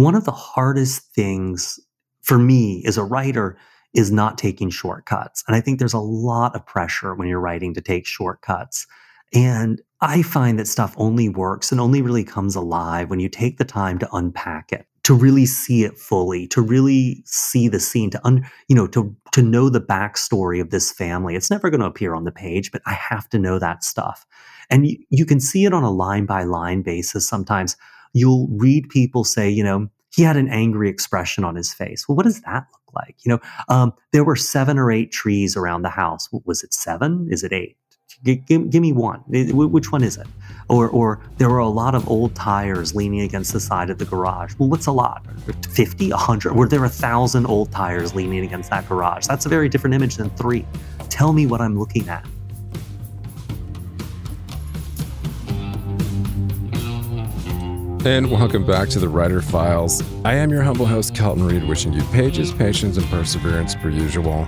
One of the hardest things for me as a writer is not taking shortcuts. And I think there's a lot of pressure when you're writing to take shortcuts. And I find that stuff only works and only really comes alive when you take the time to unpack it, to really see it fully, to really see the scene, to un, you know, to to know the backstory of this family. It's never going to appear on the page, but I have to know that stuff. And you, you can see it on a line by line basis. Sometimes you'll read people say, you know, he had an angry expression on his face. Well, what does that look like? You know, um, there were seven or eight trees around the house. Was it seven? Is it eight? G- give, give, me one. Which one is it? Or, or there were a lot of old tires leaning against the side of the garage. Well, what's a lot? 50, 100? Were there a thousand old tires leaning against that garage? That's a very different image than three. Tell me what I'm looking at. And welcome back to the Writer Files. I am your humble host, Kelton Reid, wishing you pages, patience, and perseverance per usual.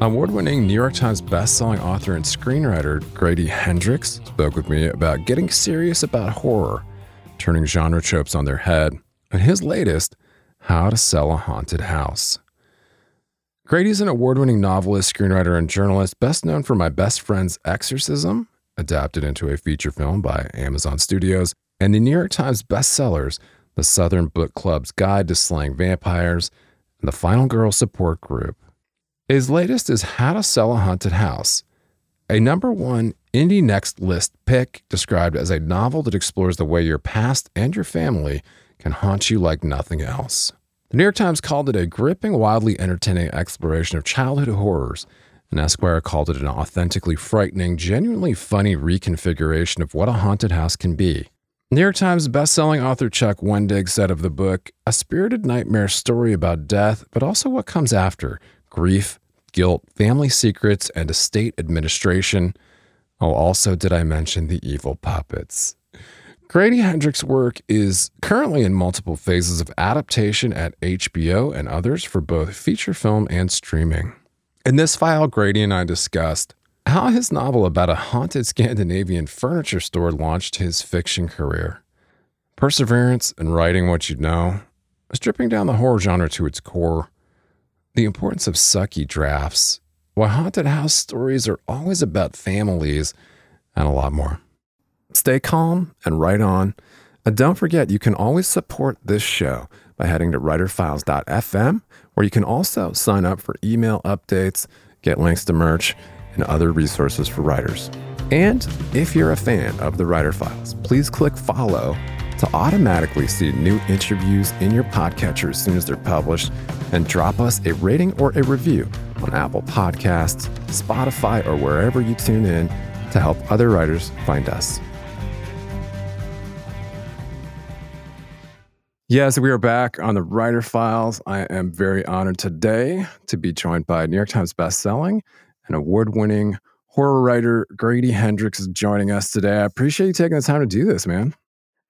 Award winning New York Times bestselling author and screenwriter Grady Hendrix spoke with me about getting serious about horror, turning genre tropes on their head, and his latest, How to Sell a Haunted House. Grady is an award winning novelist, screenwriter, and journalist, best known for My Best Friend's Exorcism, adapted into a feature film by Amazon Studios, and the New York Times bestsellers, The Southern Book Club's Guide to Slaying Vampires, and The Final Girl Support Group. His latest is How to Sell a Haunted House, a number one Indie Next List pick described as a novel that explores the way your past and your family can haunt you like nothing else. The New York Times called it a gripping, wildly entertaining exploration of childhood horrors, and Esquire called it an authentically frightening, genuinely funny reconfiguration of what a haunted house can be. New York Times bestselling author Chuck Wendig said of the book, a spirited nightmare story about death, but also what comes after grief, guilt, family secrets, and estate administration. Oh, also, did I mention the evil puppets? Grady Hendrix's work is currently in multiple phases of adaptation at HBO and others for both feature film and streaming. In this file, Grady and I discussed how his novel about a haunted Scandinavian furniture store launched his fiction career. Perseverance and writing what you know, stripping down the horror genre to its core, the importance of sucky drafts, why haunted house stories are always about families, and a lot more. Stay calm and write on. And don't forget, you can always support this show by heading to writerfiles.fm, where you can also sign up for email updates, get links to merch, and other resources for writers. And if you're a fan of the Writer Files, please click follow to automatically see new interviews in your podcatcher as soon as they're published, and drop us a rating or a review on Apple Podcasts, Spotify, or wherever you tune in to help other writers find us. Yes, we are back on the Writer Files. I am very honored today to be joined by New York Times bestselling and award winning horror writer Grady Hendrix is joining us today. I appreciate you taking the time to do this, man.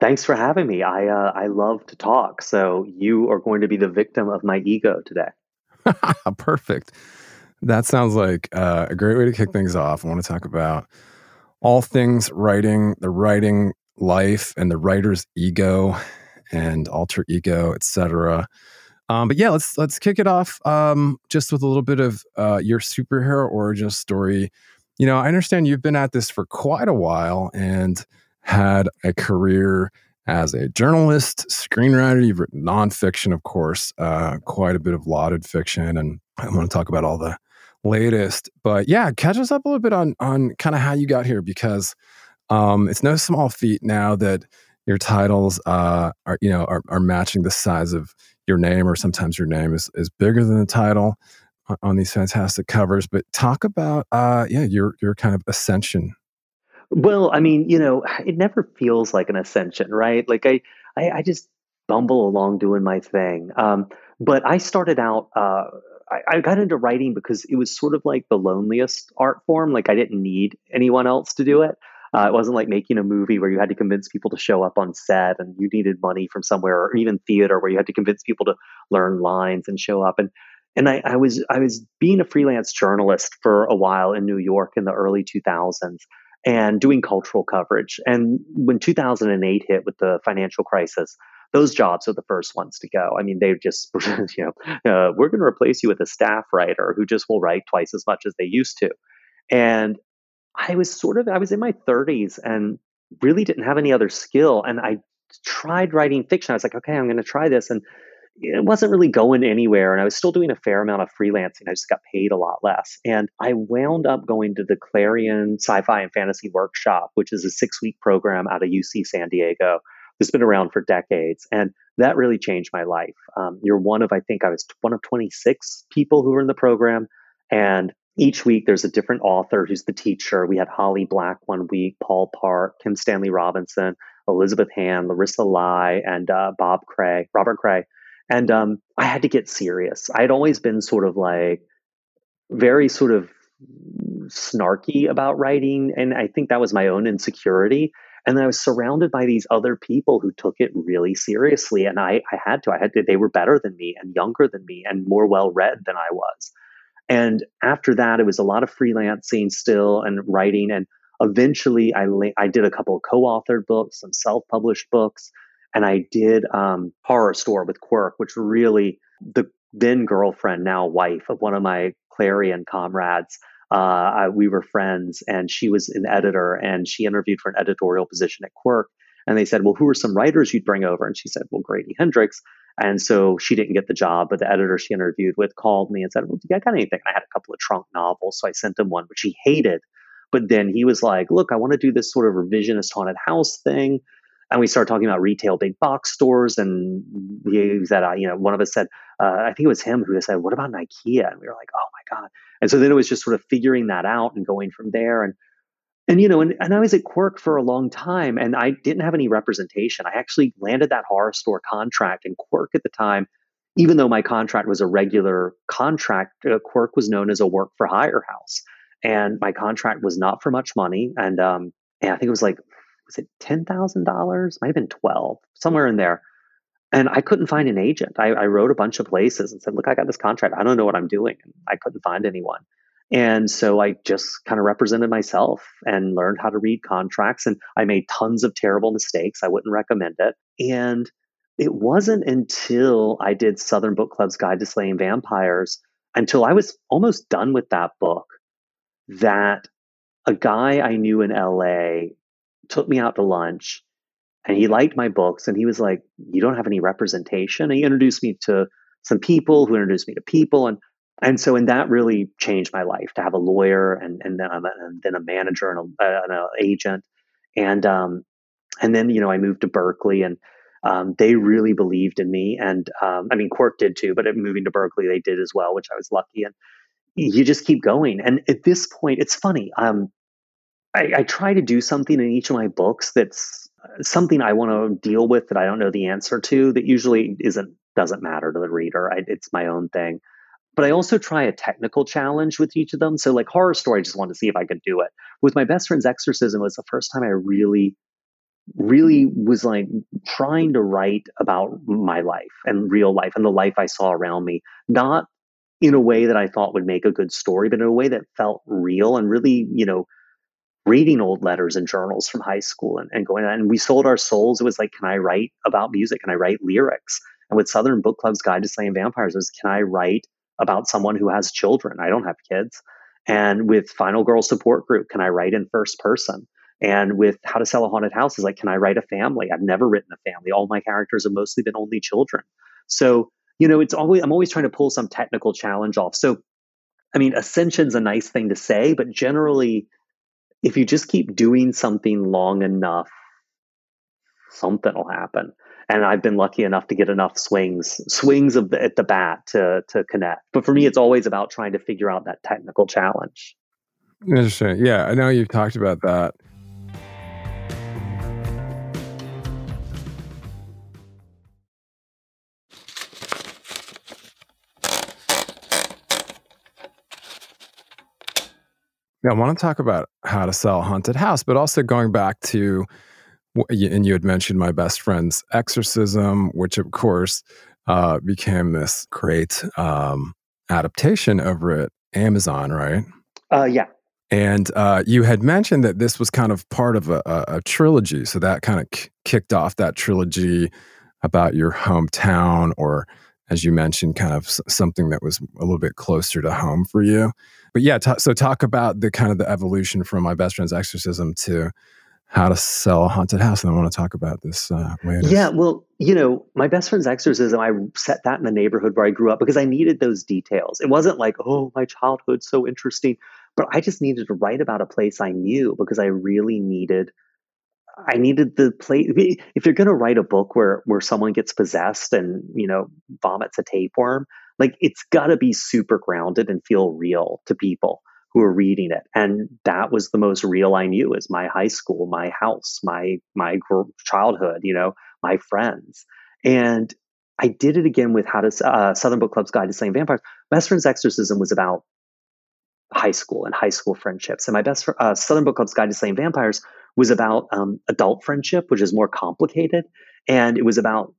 Thanks for having me. I uh, I love to talk, so you are going to be the victim of my ego today. Perfect. That sounds like uh, a great way to kick things off. I want to talk about all things writing, the writing life, and the writer's ego and alter ego, etc. Um, but yeah, let's let's kick it off um, just with a little bit of uh, your superhero origin story. You know, I understand you've been at this for quite a while and had a career as a journalist, screenwriter. You've written nonfiction, of course, uh, quite a bit of lauded fiction, and I want to talk about all the latest. But yeah, catch us up a little bit on on kind of how you got here because um, it's no small feat now that your titles uh, are you know are, are matching the size of your name, or sometimes your name is is bigger than the title on these fantastic covers. But talk about uh, yeah your your kind of ascension. Well, I mean, you know, it never feels like an ascension, right? Like I I, I just bumble along doing my thing. Um, but I started out. Uh, I, I got into writing because it was sort of like the loneliest art form. Like I didn't need anyone else to do it. Uh, it wasn't like making a movie where you had to convince people to show up on set and you needed money from somewhere, or even theater where you had to convince people to learn lines and show up. And and I, I was I was being a freelance journalist for a while in New York in the early 2000s and doing cultural coverage. And when 2008 hit with the financial crisis, those jobs are the first ones to go. I mean, they just, you know, uh, we're going to replace you with a staff writer who just will write twice as much as they used to. And I was sort of, I was in my 30s and really didn't have any other skill. And I tried writing fiction. I was like, okay, I'm going to try this. And it wasn't really going anywhere. And I was still doing a fair amount of freelancing. I just got paid a lot less. And I wound up going to the Clarion Sci Fi and Fantasy Workshop, which is a six week program out of UC San Diego that's been around for decades. And that really changed my life. Um, you're one of, I think I was one of 26 people who were in the program. And each week there's a different author who's the teacher. We had Holly Black one week, Paul Park, Kim Stanley Robinson, Elizabeth Hand, Larissa Lai, and uh, Bob Crais, Robert Crais. And um, I had to get serious. I had always been sort of like very sort of snarky about writing. And I think that was my own insecurity. And I was surrounded by these other people who took it really seriously. And I, I had to, I had to, they were better than me and younger than me and more well read than I was. And after that, it was a lot of freelancing still and writing. And eventually, I, I did a couple of co authored books, some self published books. And I did um, Horrorstör with Quirk, which really the then girlfriend, now wife of one of my Clarion comrades uh, I, we were friends, and she was an editor, and she interviewed for an editorial position at Quirk. And they said, "Well, who are some writers you'd bring over?" And she said, "Well, Grady Hendrix." And so she didn't get the job, but the editor she interviewed with called me and said, "Well, do you got anything?" I had a couple of trunk novels, so I sent him one, which he hated. But then he was like, "Look, I want to do this sort of revisionist haunted house thing." and we started talking about retail big box stores and we said uh, you know one of us said uh, i think it was him who said what about an ikea and we were like oh my god and so then it was just sort of figuring that out and going from there and and you know and, and i was at quirk for a long time and i didn't have any representation i actually landed that Horrorstör contract and quirk at the time even though my contract was a regular contract uh, quirk was known as a work for hire house and my contract was not for much money and um and i think it was like was it ten thousand dollars? Might have been twelve, somewhere in there. And I couldn't find an agent. I, I, wrote a bunch of places and said, "Look, I got this contract. I don't know what I'm doing." I couldn't find anyone. And so I just kind of represented myself and learned how to read contracts. And I made tons of terrible mistakes. I wouldn't recommend it. And it wasn't until I did Southern Book Club's Guide to Slaying Vampires, until I was almost done with that book, that a guy I knew in LA took me out to lunch and he liked my books and he was like, You don't have any representation. And he introduced me to some people who introduced me to people. And and so, and that really changed my life to have a lawyer and, and then, a, and then a manager and, a, and an agent. And, um, and then, you know, I moved to Berkeley and um, they really believed in me. And um, I mean, Quirk did too, but moving to Berkeley, they did as well, which I was lucky. And you just keep going. And at this point, it's funny. Um, I, I try to do something in each of my books that's uh, something I want to deal with that I don't know the answer to. That usually isn't doesn't matter to the reader. I, it's my own thing. But I also try a technical challenge with each of them. So, like Horrorstör, I just wanted to see if I could do it. With my best friend's exorcism, was the first time I really really was like trying to write about my life and real life and the life I saw around me, not in a way that I thought would make a good story, but in a way that felt real and really, you know, reading old letters and journals from high school and, and going and we sold our souls. It was like, can I write about music? Can I write lyrics? And with Southern Book Club's Guide to Slaying Vampires was, can I write about someone who has children? I don't have kids. And with Final Girl Support Group, can I write in first person? And with How to Sell a Haunted House, is like, can I write a family? I've never written a family. All my characters have mostly been only children. So, you know, it's always I'm always trying to pull some technical challenge off. So, I mean, ascension's a nice thing to say, but generally, if you just keep doing something long enough, something will happen. And I've been lucky enough to get enough swings, swings of the, at the bat to to connect. But for me, it's always about trying to figure out that technical challenge. Interesting. Yeah, I know you've talked about that. Yeah, I want to talk about how to sell a haunted house, but also going back to, and you had mentioned my best friend's exorcism, which of course uh, became this great um, adaptation over at Amazon, right? Uh, yeah. And uh, you had mentioned that this was kind of part of a, a, a trilogy. So that kind of k- kicked off that trilogy about your hometown, or as you mentioned, kind of something that was a little bit closer to home for you but yeah, t- so talk about the kind of the evolution from my best friend's exorcism to how to sell a haunted house, and I want to talk about this. Uh, Yeah, well, you know, my best friend's exorcism, I set that in the neighborhood where I grew up because I needed those details. It wasn't like, oh, my childhood's so interesting, but I just needed to write about a place I knew because I really needed. I needed the place. If you're going to write a book where where someone gets possessed and you know vomits a tapeworm, like it's got to be super grounded and feel real to people who are reading it. And that was the most real i knew is my high school my house my my childhood you know my friends. And i did it again with how to uh, southern book club's guide to slaying vampires. Best friend's exorcism was about high school and high school friendships. And my best uh, southern book club's guide to slaying vampires was about um, adult friendship which is more complicated. And it was about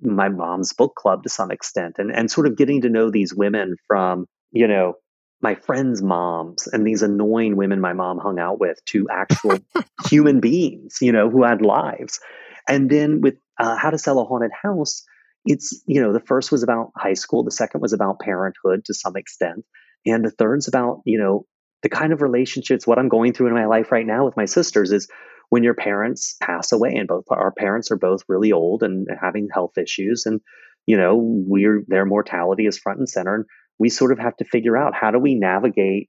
my mom's book club to some extent. And, and sort of getting to know these women from, you know, my friends' moms and these annoying women my mom hung out with to actual human beings, you know, who had lives. And then with uh, How to Sell a Haunted House, it's, you know, the first was about high school, the second was about parenthood to some extent, and the third's about, you know, the kind of relationships, what I'm going through in my life right now with my sisters is when your parents pass away and both our parents are both really old and having health issues and you know we're their mortality is front and center and we sort of have to figure out how do we navigate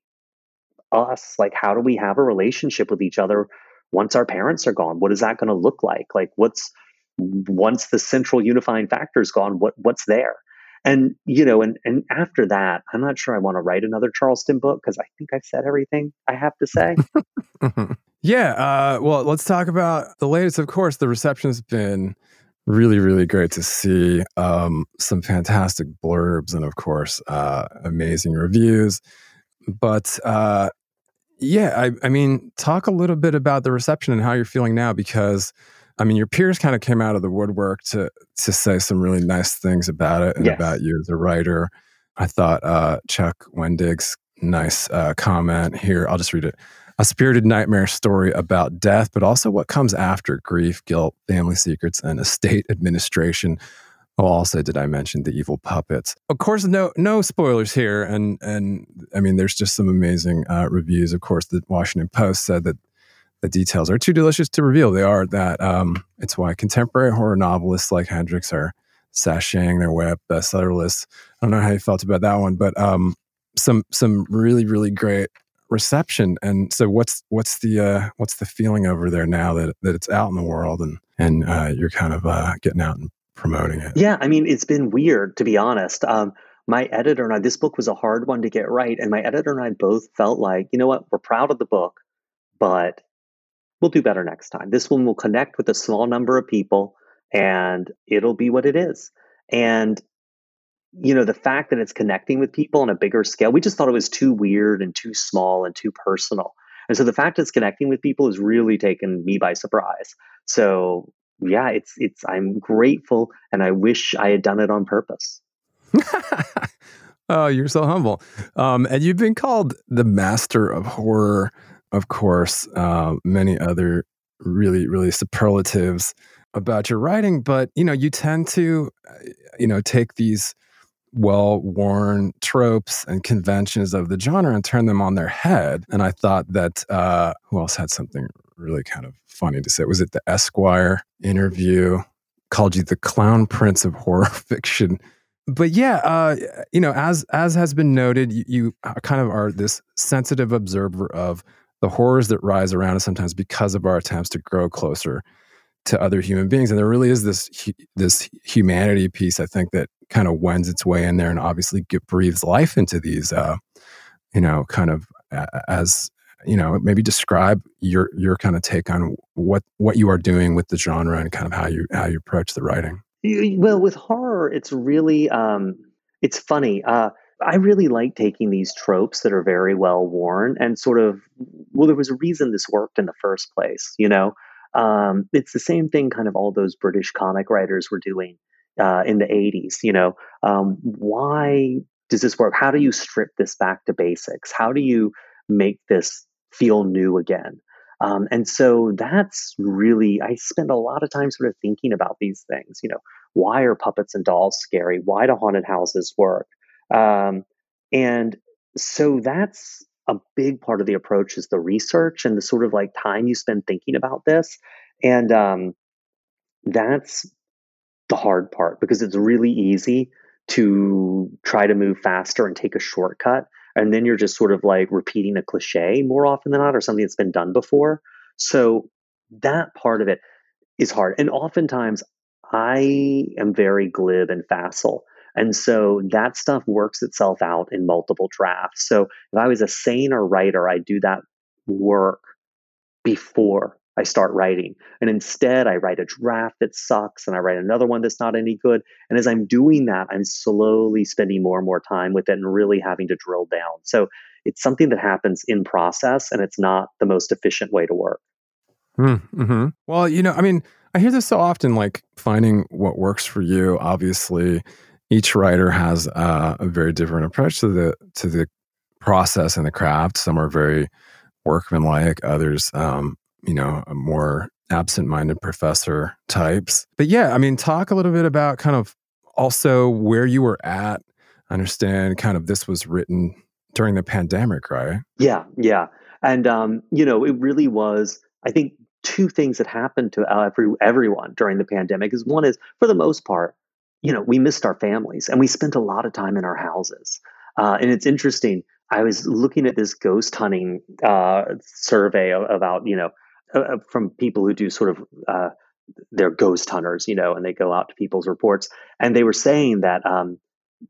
us like how do we have a relationship with each other once our parents are gone what is that going to look like like what's once the central unifying factor is gone what what's there and you know and and after that i'm not sure i want to write another charleston book because i think i've said everything i have to say Yeah. Uh, well, let's talk about the latest. Of course, the reception has been really, really great to see. Um, some fantastic blurbs and, of course, uh, amazing reviews. But uh, yeah, I, I mean, talk a little bit about the reception and how you're feeling now because. I mean, your peers kind of came out of the woodwork to to say some really nice things about it and yes. about you as a writer. I thought uh, Chuck Wendig's nice uh, comment here. I'll just read it a spirited nightmare story about death, but also what comes after grief, guilt, family secrets, and estate administration. Oh, also, did I mention the evil puppets? Of course, no no spoilers here, and and I mean, there's just some amazing uh, reviews. Of course, the Washington Post said that the details are too delicious to reveal. They are that. Um, it's why contemporary horror novelists like Hendrix are sashaying their way up bestseller lists. I don't know how you felt about that one, but um, some some really really great reception. And so, what's what's the uh, what's the feeling over there now that that it's out in the world and and uh, you're kind of uh, getting out and promoting it? Yeah, I mean, it's been weird to be honest. Um, my editor and I, this book was a hard one to get right, and my editor and I both felt like, you know what, we're proud of the book, but we'll do better next time. This one will connect with a small number of people, and it'll be what it is. And you know the fact that it's connecting with people on a bigger scale we just thought it was too weird and too small and too personal And so the fact it's connecting with people has really taken me by surprise. So yeah, it's it's I'm grateful and I wish I had done it on purpose. oh, you're so humble. Um, and you've been called the master of horror, of course, uh, many other really, really superlatives about your writing, but you know, you tend to, uh, you know, take these well-worn tropes and conventions of the genre and turn them on their head. And I thought that uh, who else had something really kind of funny to say? Was it the Esquire interview? Called you the clown prince of horror fiction. But yeah, uh, you know, as as has been noted, you, you kind of are this sensitive observer of the horrors that rise around us sometimes because of our attempts to grow closer to other human beings and there really is this this humanity piece i think that kind of wends its way in there and obviously get, breathes life into these uh, you know kind of as you know maybe describe your your kind of take on what what you are doing with the genre and kind of how you how you approach the writing well with horror it's really um it's funny uh I really like taking these tropes that are very well worn and sort of, well, there was a reason this worked in the first place, you know? Um, it's the same thing kind of all those British comic writers were doing uh, in the 80s. You know, um, why does this work? How do you strip this back to basics? How do you make this feel new again? Um, and so that's really, I spend a lot of time sort of thinking about these things. You know, why are puppets and dolls scary? Why do haunted houses work? Um, and so that's a big part of the approach is the research and the sort of like time you spend thinking about this. And um, that's the hard part because it's really easy to try to move faster and take a shortcut. And then you're just sort of like repeating a cliche more often than not or something that's been done before. So that part of it is hard. And oftentimes I am very glib and facile. And so that stuff works itself out in multiple drafts. So if I was a saner writer, I'd do that work before I start writing. And instead, I write a draft that sucks and I write another one that's not any good. And as I'm doing that, I'm slowly spending more and more time with it and really having to drill down. So it's something that happens in process and it's not the most efficient way to work. Hmm, mm-hmm. Well, you know, I mean, I hear this so often like finding what works for you. Obviously, each writer has uh, a very different approach to the to the process and the craft. Some are very workmanlike, others, um, you know, more absent-minded professor types. But yeah, I mean, talk a little bit about kind of also where you were at. I understand kind of this was written during the pandemic, right? Yeah, yeah, and um, you know, it really was. I think two things that happened to every everyone during the pandemic is one is for the most part you know, we missed our families and we spent a lot of time in our houses. Uh, and it's interesting. I was looking at this ghost hunting uh, survey about, you know, uh, uh, from people who do sort of, uh, they're ghost hunters, you know, and they go out to people's reports. And they were saying that um,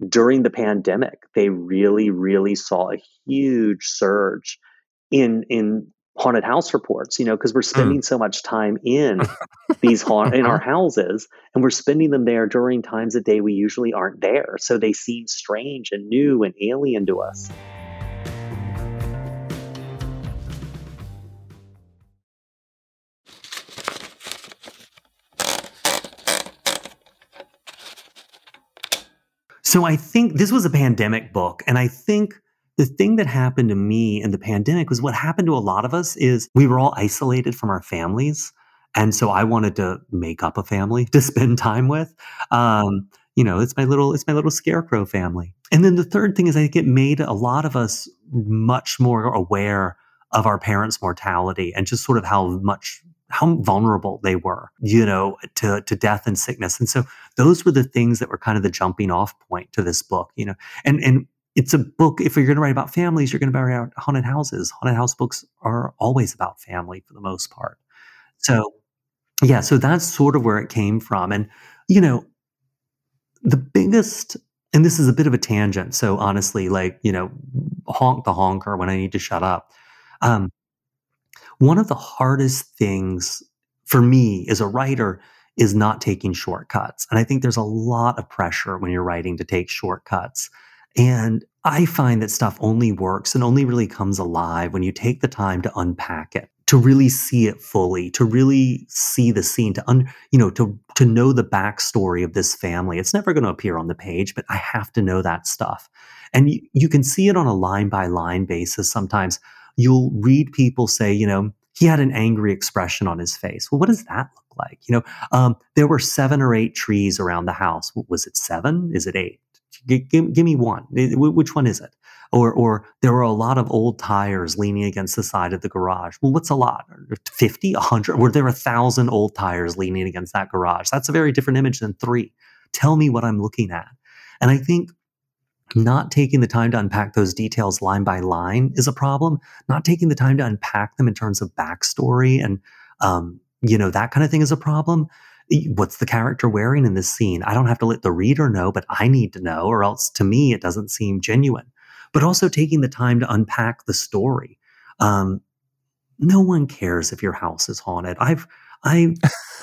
during the pandemic, they really, really saw a huge surge in in haunted house reports, you know, because we're spending mm. so much time in these haunt in our houses and we're spending them there during times of day we usually aren't there. So they seem strange and new and alien to us. So I think this was a pandemic book, and I think the thing that happened to me in the pandemic was what happened to a lot of us is we were all isolated from our families. And so I wanted to make up a family to spend time with. Um, you know, it's my little, it's my little scarecrow family. And then the third thing is I think it made a lot of us much more aware of our parents' mortality and just sort of how much how vulnerable they were, you know, to, to death and sickness. And so those were the things that were kind of the jumping off point to this book, you know. And and it's a book. If you're going to write about families, you're going to write about haunted houses. Haunted house books are always about family for the most part. So, yeah, so that's sort of where it came from. And, you know, the biggest, and this is a bit of a tangent. So, honestly, like, you know, honk the honker when I need to shut up. Um, one of the hardest things for me as a writer is not taking shortcuts. And I think there's a lot of pressure when you're writing to take shortcuts. And I find that stuff only works and only really comes alive when you take the time to unpack it, to really see it fully, to really see the scene, to un, you know, to to know the backstory of this family. It's never going to appear on the page, but I have to know that stuff. And you, you can see it on a line by line basis sometimes. You'll read people say, you know, he had an angry expression on his face. Well, what does that look like? You know, um, there were seven or eight trees around the house. Was it seven? Is it eight? Give, give me one. Which one is it? Or, or there are a lot of old tires leaning against the side of the garage. Well, what's a lot? 50, 100? Were there a thousand old tires leaning against that garage? That's a very different image than three. Tell me what I'm looking at. And I think not taking the time to unpack those details line by line is a problem. Not taking the time to unpack them in terms of backstory and, um, you know, that kind of thing is a problem what's the character wearing in this scene? I don't have to let the reader know, but I need to know, or else to me, it doesn't seem genuine. But also taking the time to unpack the story. Um, no one cares if your house is haunted. I've I've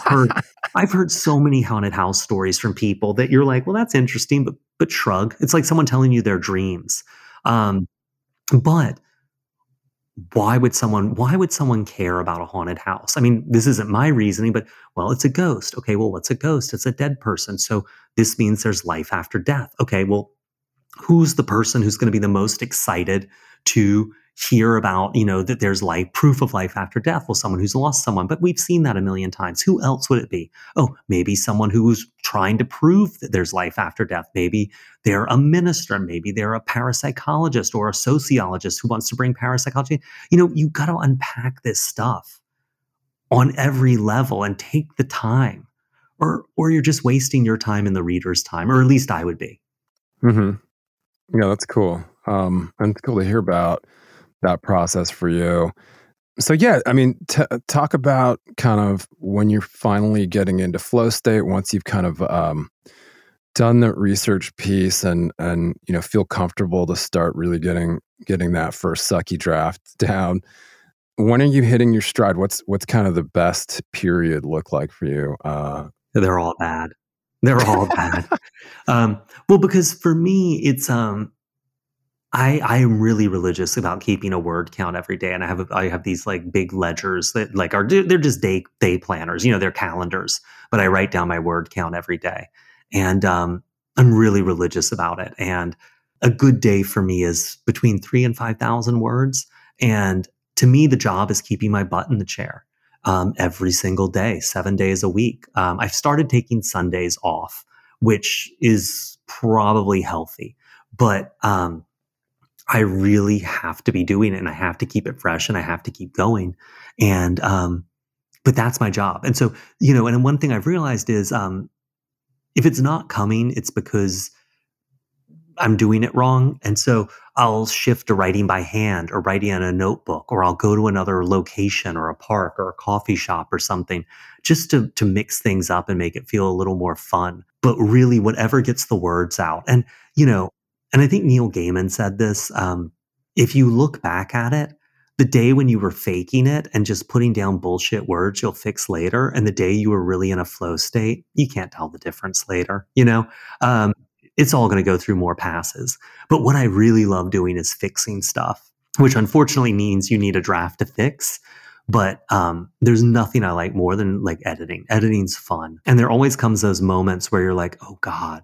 heard I've heard so many haunted house stories from people that you're like, well, that's interesting, but but shrug. It's like someone telling you their dreams. Um, but why would someone why would someone care about a haunted house? I mean this isn't my reasoning but well it's a ghost. Okay well what's a ghost? It's a dead person. So this means there's life after death. Okay well who's the person who's going to be the most excited to hear about, you know, that there's life, proof of life after death. Well, someone who's lost someone, but we've seen that a million times. Who else would it be? Oh, maybe someone who's trying to prove that there's life after death. Maybe they're a minister. Maybe they're a parapsychologist or a sociologist who wants to bring parapsychology. You know, you got to unpack this stuff on every level and take the time or, or you're just wasting your time and the reader's time, or at least I would be. Mm-hmm. Yeah, that's cool. Um, and it's cool to hear about that process for you. So yeah, I mean, t- talk about kind of when you're finally getting into flow state once you've kind of um, done the research piece and and you know feel comfortable to start really getting getting that first sucky draft down. When are you hitting your stride? What's what's kind of the best period look like for you? Uh, They're all bad. They're all bad. Um, well, because for me, it's um, I I am really religious about keeping a word count every day, and I have I have these like big ledgers that like are they're just day day planners, you know, they're calendars, but I write down my word count every day, and um, I'm really religious about it. And a good day for me is between three and five thousand words, and to me, the job is keeping my butt in the chair um, every single day, seven days a week. Um, I've started taking Sundays off, which is probably healthy, but um, I really have to be doing it and I have to keep it fresh and I have to keep going. And, um, but that's my job. And so, you know, and one thing I've realized is, um, if it's not coming, it's because I'm doing it wrong. And so I'll shift to writing by hand or writing in a notebook, or I'll go to another location or a park or a coffee shop or something just to, to mix things up and make it feel a little more fun. But really, whatever gets the words out. And, you know, and I think Neil Gaiman said this. Um, if you look back at it, the day when you were faking it and just putting down bullshit words you'll fix later, and the day you were really in a flow state, you can't tell the difference later. You know, um, it's all going to go through more passes. But what I really love doing is fixing stuff, which unfortunately means you need a draft to fix. But um, there's nothing I like more than like editing. Editing's fun, and there always comes those moments where you're like, "Oh God,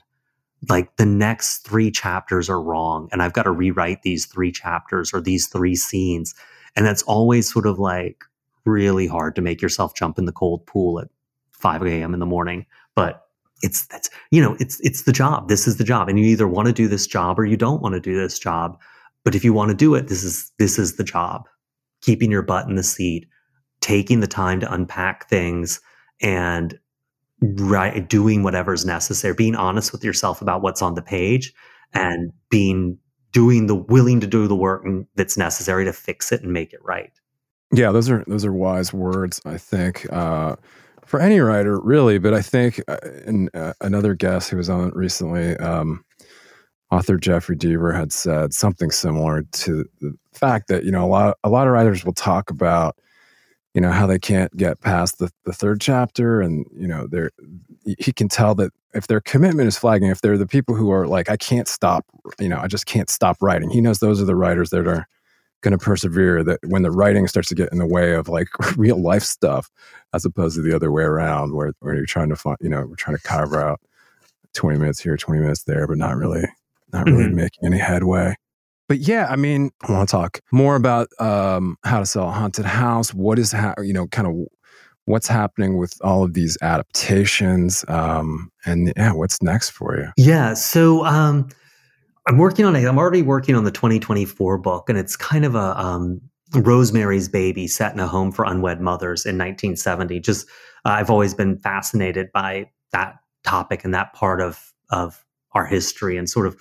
like the next three chapters are wrong and I've got to rewrite these three chapters or these three scenes. And that's always sort of like really hard to make yourself jump in the cold pool at 5 a.m. in the morning. But it's that's you know, it's it's the job. This is the job. And you either want to do this job or you don't want to do this job. But if you want to do it, this is this is the job. Keeping your butt in the seat, taking the time to unpack things and right doing whatever's necessary being honest with yourself about what's on the page and being doing the willing to do the work that's necessary to fix it and make it right. Yeah those are those are wise words i think uh, for any writer really but i think uh, in, uh, another guest who was on recently um, author jeffery deaver had said something similar to the fact that you know a lot a lot of writers will talk about you know how they can't get past the, the third chapter and you know they're he can tell that if their commitment is flagging if they're the people who are like i can't stop you know i just can't stop writing he knows those are the writers that are going to persevere that when the writing starts to get in the way of like real life stuff as opposed to the other way around where, where you're trying to find you know we're trying to carve out 20 minutes here 20 minutes there but not really not really mm-hmm. making any headway but yeah, I mean, I want to talk more about um, how to sell a haunted house. What is, ha- you know, kind of what's happening with all of these adaptations, um, and yeah, what's next for you? Yeah, so um, I'm working on it. I'm already working on the 2024 book, and it's kind of a um, Rosemary's Baby set in a home for unwed mothers in 1970. Just uh, I've always been fascinated by that topic and that part of of our history and sort of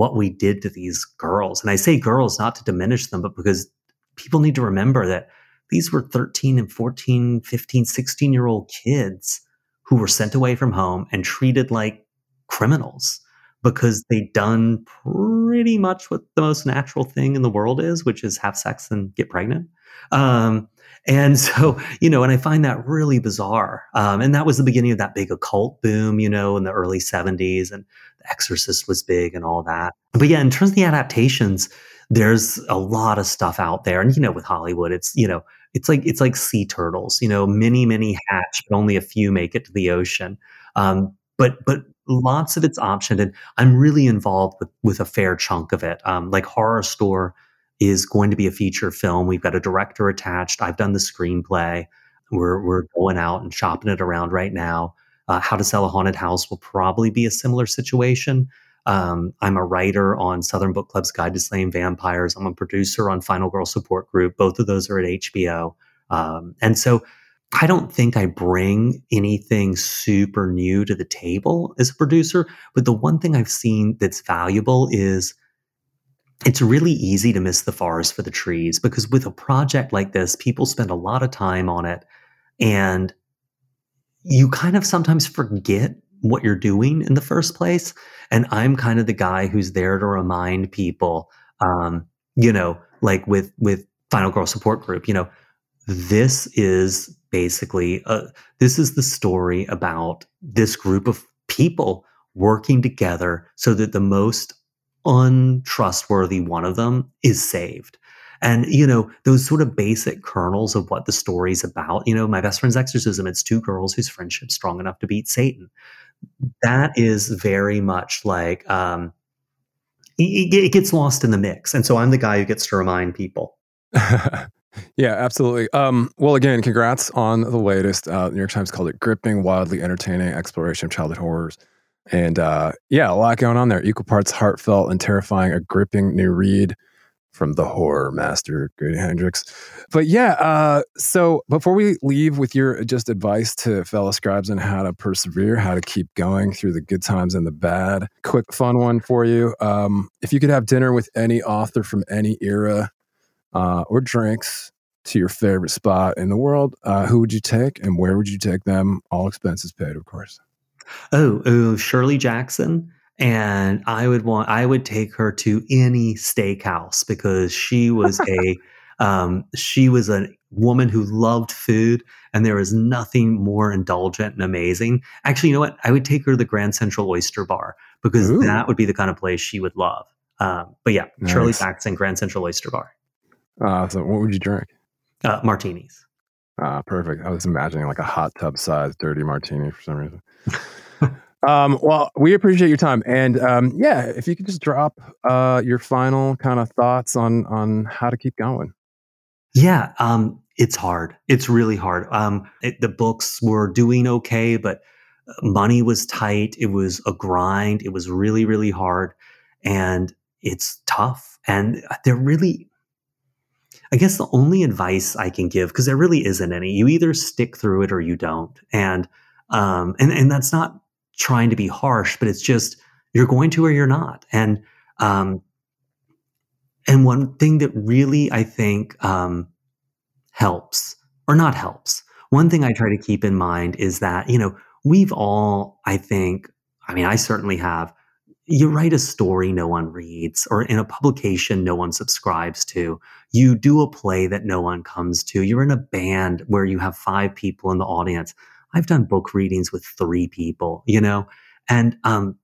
what we did to these girls. And I say girls not to diminish them, but because people need to remember that these were 13 and 14, 15, 16 year old kids who were sent away from home and treated like criminals because they'd done pretty much what the most natural thing in the world is, which is have sex and get pregnant. Um, and so, you know, and I find that really bizarre. Um, and that was the beginning of that big occult boom, you know, in the early 70s. And the Exorcist was big and all that. But yeah, in terms of the adaptations, there's a lot of stuff out there. And you know, with Hollywood, it's you know, it's like it's like sea turtles. You know, many many hatch, but only a few make it to the ocean. Um, but but lots of it's optioned, and I'm really involved with with a fair chunk of it. Um, like Horrorstör is going to be a feature film. We've got a director attached. I've done the screenplay. We're we're going out and shopping it around right now. Uh, How to Sell a Haunted House will probably be a similar situation. Um, I'm a writer on Southern Book Club's Guide to Slaying Vampires. I'm a producer on Final Girl Support Group. Both of those are at HBO. Um, and so I don't think I bring anything super new to the table as a producer. But the one thing I've seen that's valuable is it's really easy to miss the forest for the trees because with a project like this, people spend a lot of time on it. And you kind of sometimes forget what you're doing in the first place. And I'm kind of the guy who's there to remind people, um, you know, like with with Final Girl Support Group, you know, this is basically a, this is the story about this group of people working together so that the most untrustworthy one of them is saved. And, you know, those sort of basic kernels of what the story's about, you know, my best friend's exorcism, it's two girls whose friendship's strong enough to beat Satan. That is very much like, um, it, it gets lost in the mix. And so I'm the guy who gets to remind people. yeah, absolutely. Um, well, again, congrats on the latest. Uh, New York Times called it gripping, wildly entertaining exploration of childhood horrors. And uh, yeah, a lot going on there. Equal parts heartfelt and terrifying, a gripping new read from the horror master Grady Hendrix. But yeah, uh, so before we leave with your just advice to fellow scribes on how to persevere, how to keep going through the good times and the bad, quick fun one for you. Um, if you could have dinner with any author from any era uh, or drinks to your favorite spot in the world, uh, who would you take and where would you take them? All expenses paid, of course. Oh, oh, Shirley Jackson and I would want I would take her to any steakhouse because she was a um, she was a woman who loved food, and there was nothing more indulgent and amazing. Actually, you know what? I would take her to the Grand Central Oyster Bar because Ooh. that would be the kind of place she would love. Um, but yeah, nice. Shirley Jackson, Grand Central Oyster Bar. Uh, so what would you drink? Uh, martinis. Ah, perfect. I was imagining like a hot tub size dirty martini for some reason. Um, well, we appreciate your time, and um, yeah, if you could just drop uh, your final kind of thoughts on on how to keep going. Yeah, um, it's hard. It's really hard. Um, it, the books were doing okay, but uh, money was tight. It was a grind. It was really, really hard, and it's tough. And there really, I guess, the only advice I can give because there really isn't any. You either stick through it or you don't, and um, and and that's not trying to be harsh, but it's just you're going to or you're not. And um, and one thing that really I think um, helps or not helps. One thing I try to keep in mind is that you know we've all I think I mean I certainly have you write a story no one reads, or in a publication no one subscribes to. You do a play that no one comes to. You're in a band where you have five people in the audience. I've done book readings with three people, you know, and um,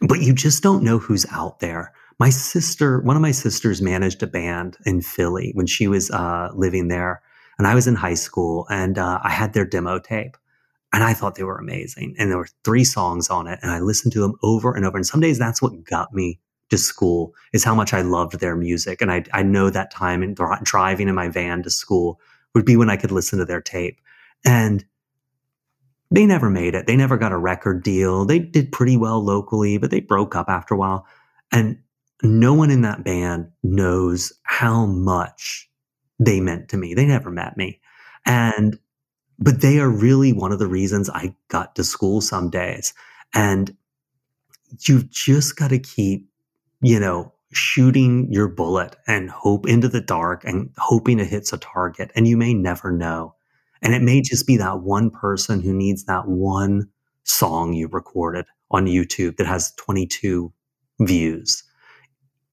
but you just don't know who's out there. My sister, one of my sisters, managed a band in Philly when she was uh, living there, and I was in high school, and uh, I had their demo tape and I thought they were amazing. And there were three songs on it, and I listened to them over and over. And some days that's what got me to school is how much I loved their music. And I, I know that time in driving in my van to school would be when I could listen to their tape. And they never made it. They never got a record deal. They did pretty well locally, but they broke up after a while. And no one in that band knows how much they meant to me. They never met me. And but they are really one of the reasons I got to school some days. And you've just got to keep, you know, shooting your bullet and hope into the dark and hoping it hits a target. And you may never know. And it may just be that one person who needs that one song you recorded on YouTube that has 22 views.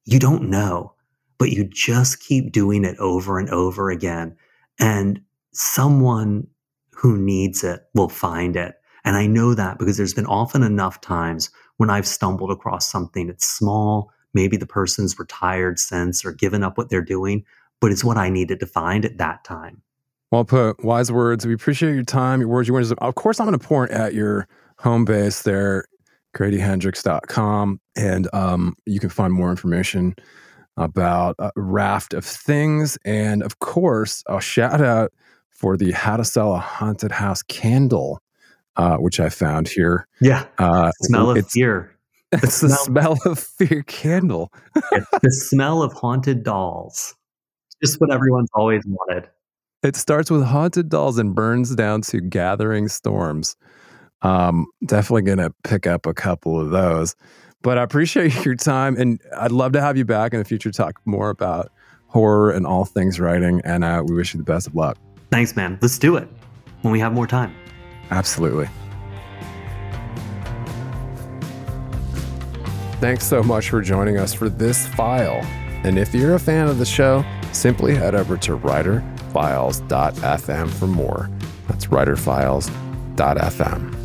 You don't know, but you just keep doing it over and over again. And someone who needs it will find it. And I know that because there's been often enough times when I've stumbled across something that's small. Maybe the person's retired since or given up what they're doing, but it's what I needed to find at that time. Well put, wise words. We appreciate your time, your words, your words. Of course, I'm going to point at your home base there, gradyhendrix.com, and um, you can find more information about a raft of things. And of course, I'll shout out for the How to Sell a Haunted House candle, uh, which I found here. Yeah. Uh, smell of fear. The it's smell, the smell of fear candle. It's the smell of haunted dolls. Just what everyone's always wanted. It starts with haunted dolls and burns down to gathering storms. Um, definitely going to pick up a couple of those. But I appreciate your time, and I'd love to have you back in the future to talk more about horror and all things writing. And uh, we wish you the best of luck. Thanks, man. Let's do it when we have more time. Absolutely. Thanks so much for joining us for this file. And if you're a fan of the show, simply head over to writerfiles.fm for more. That's writerfiles.fm.